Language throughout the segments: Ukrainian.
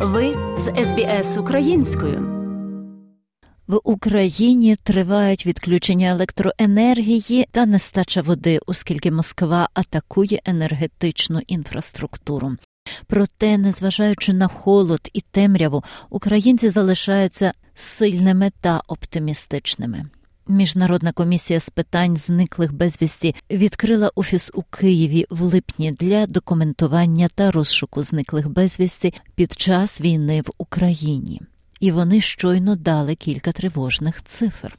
Ви з СБС українською. В Україні тривають відключення електроенергії та нестача води, оскільки Москва атакує енергетичну інфраструктуру. Проте, незважаючи на холод і темряву, українці залишаються сильними та оптимістичними. Міжнародна комісія з питань зниклих безвісті відкрила офіс у Києві в липні для документування та розшуку зниклих безвісті під час війни в Україні, і вони щойно дали кілька тривожних цифр.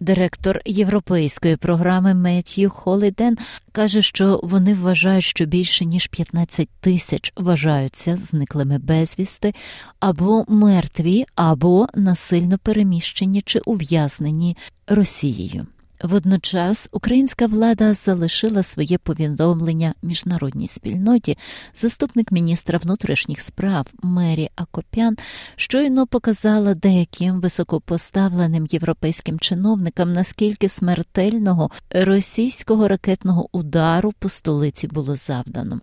Директор європейської програми Меттью Холіден каже, що вони вважають, що більше ніж 15 тисяч вважаються зниклими безвісти або мертві, або насильно переміщені чи ув'язнені Росією. Водночас українська влада залишила своє повідомлення міжнародній спільноті. Заступник міністра внутрішніх справ Мері Акопян щойно показала деяким високопоставленим європейським чиновникам, наскільки смертельного російського ракетного удару по столиці було завдано.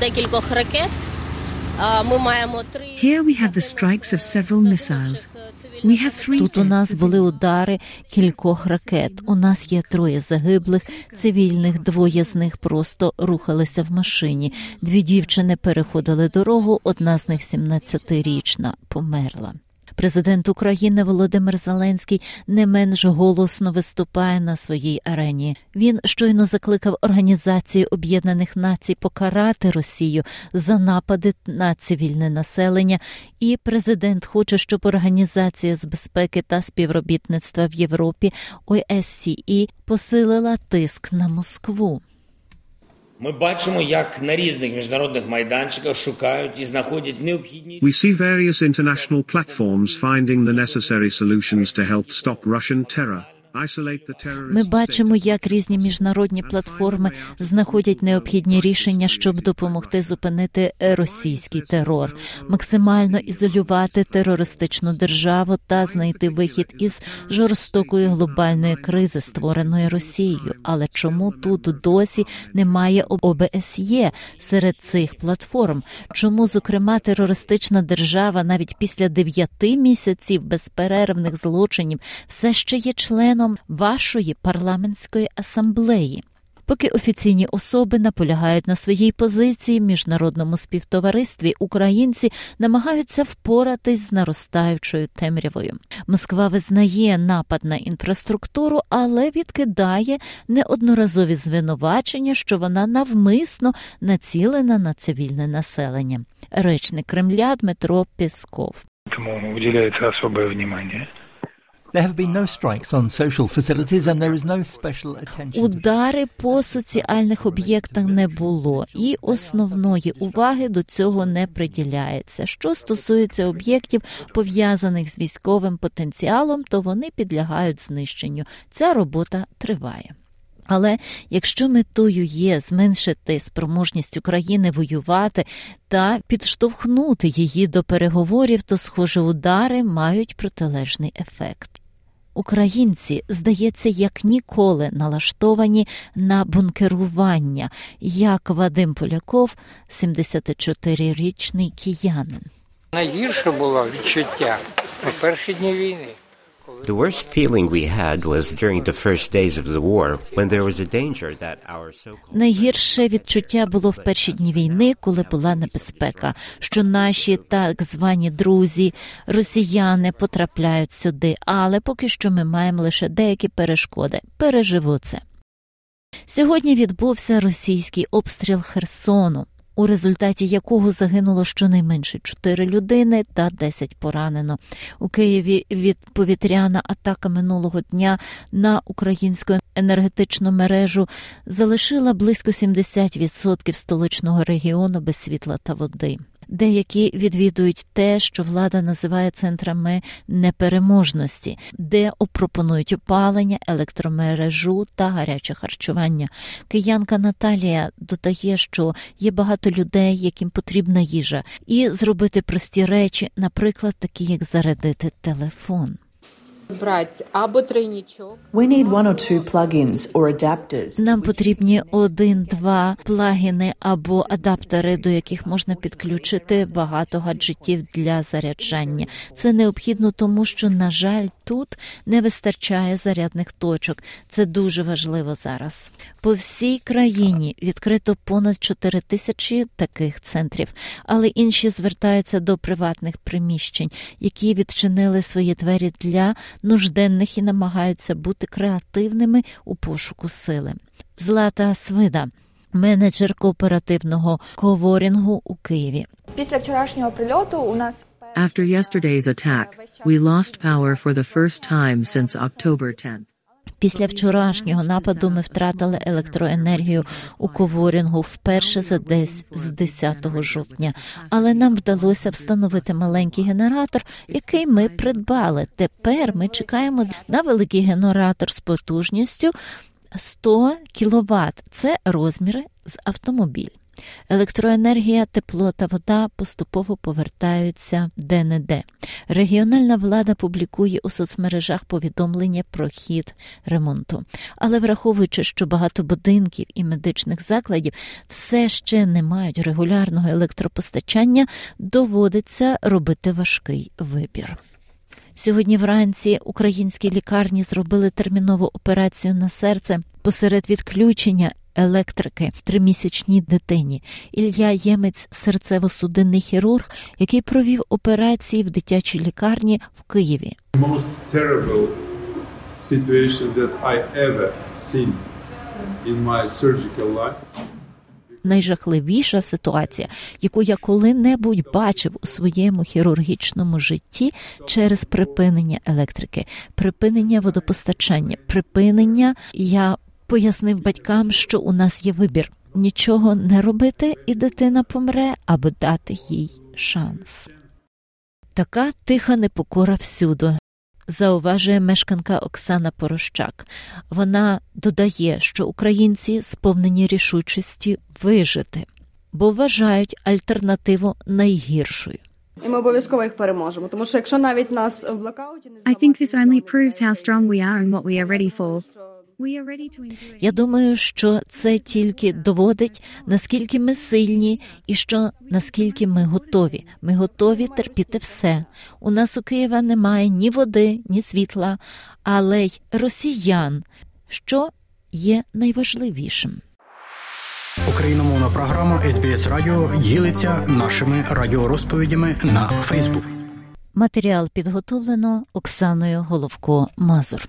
Декількох ракет Тут у нас були удари кількох ракет. У нас є троє загиблих, цивільних, двоє з них просто рухалися в машині. Дві дівчини переходили дорогу. Одна з них 17-річна, померла. Президент України Володимир Зеленський не менш голосно виступає на своїй арені. Він щойно закликав Організацію Об'єднаних Націй покарати Росію за напади на цивільне населення, і президент хоче, щоб Організація з безпеки та співробітництва в Європі ОСCE посилила тиск на Москву. Ми бачимо, як на різних міжнародних майданчиках шукають і знаходять необхідні We see various international platforms finding the necessary solutions to help stop Russian terror. Ми бачимо, як різні міжнародні платформи знаходять необхідні рішення, щоб допомогти зупинити російський терор, максимально ізолювати терористичну державу та знайти вихід із жорстокої глобальної кризи, створеної Росією. Але чому тут досі немає ОБСЄ серед цих платформ? Чому, зокрема, терористична держава навіть після дев'яти місяців безперервних злочинів все ще є членом вашої парламентської асамблеї? Поки офіційні особи наполягають на своїй позиції в міжнародному співтоваристві, українці намагаються впоратись з наростаючою темрявою. Москва визнає напад на інфраструктуру, але відкидає неодноразові звинувачення, що вона навмисно націлена на цивільне населення. Речник Кремля Дмитро Пісков. Этому уделяется особое внимание. Удари по соціальних об'єктах не було, і основної уваги до цього не приділяється. Що стосується об'єктів, пов'язаних з військовим потенціалом, то вони підлягають знищенню. Ця робота триває. Але якщо метою є зменшити спроможність України воювати та підштовхнути її до переговорів, то схоже удари мають протилежний ефект. Українці, здається, як ніколи налаштовані на бункерування, як Вадим Поляков, 74-річний киянин. Найгірше було відчуття у перші дні війни. The worst feeling we had was during the first days of the war, when there was a danger that our so-called Найгірше відчуття було в перші дні війни, коли була небезпека, що наші так звані друзі, росіяни потрапляють сюди, але поки що ми маємо лише деякі перешкоди. Переживу це. Сьогодні відбувся російський обстріл Херсону, у результаті якого загинуло щонайменше 4 людини та 10 поранено. У Києві від повітряна атака минулого дня на українську енергетичну мережу залишила близько 70% столичного регіону без світла та води. Деякі відвідують те, що влада називає центрами непереможності, де опропонують опалення, електромережу та гаряче харчування. Киянка Наталія додає, що є багато людей, яким потрібна їжа, і зробити прості речі, наприклад, такі як зарядити телефон. We need one or two plugins or adapters. Нам потрібні один-два плагіни або адаптери, до яких можна підключити багато гаджетів для заряджання. Це необхідно, тому що, на жаль, тут не вистачає зарядних точок. Це дуже важливо зараз. По всій країні відкрито понад 4 тисячі таких центрів, але інші звертаються до приватних приміщень, які відчинили свої двері для нужденних і намагаються бути креативними у пошуку сили. Злата Свида. Менеджер кооперативного коворінгу у Києві. Після вчорашнього прильоту у нас After yesterday's attack, we lost power for the first time since October 10th. Після вчорашнього нападу ми втратили електроенергію у коворінгу вперше за десь з 10 жовтня, але нам вдалося встановити маленький генератор, який ми придбали. Тепер ми чекаємо на великий генератор з потужністю 100 кВт. Це розміри з автомобіль. Електроенергія, тепло та вода поступово повертаються де-не-де. Регіональна влада публікує у соцмережах повідомлення про хід ремонту. Але враховуючи, що багато будинків і медичних закладів все ще не мають регулярного електропостачання, доводиться робити важкий вибір. Сьогодні вранці українські лікарні зробили термінову операцію на серце посеред відключення електрики тримісячній дитині. Ілля Ємець, серцево-судинний хірург, який провів операції в дитячій лікарні в Києві. Most terrible situation that I ever seen in my surgical life. Найжахливіша ситуація, яку я коли-небудь бачив у своєму хірургічному житті через припинення електрики, припинення водопостачання, припинення я пояснив батькам, що у нас є вибір нічого не робити, і дитина помре, або дати їй шанс. Така тиха непокора всюди. Зауважує мешканка Оксана Порощак. Вона додає, що українці сповнені рішучості вижити, бо вважають альтернативу найгіршою. І ми обов'язково їх переможемо. Тому що якщо навіть нас в блокауті не I think this only proves how strong we are and what we are ready for. Я думаю, що це тільки доводить, наскільки ми сильні, і що наскільки ми готові. Ми готові терпіти все. У нас у Києва немає ні води, ні світла, але й росіян, що є найважливішим. Україномовна програма SBS Радіо ділиться нашими радіорозповідями на Фейсбук. Матеріал підготовлено Оксаною Головко Мазур.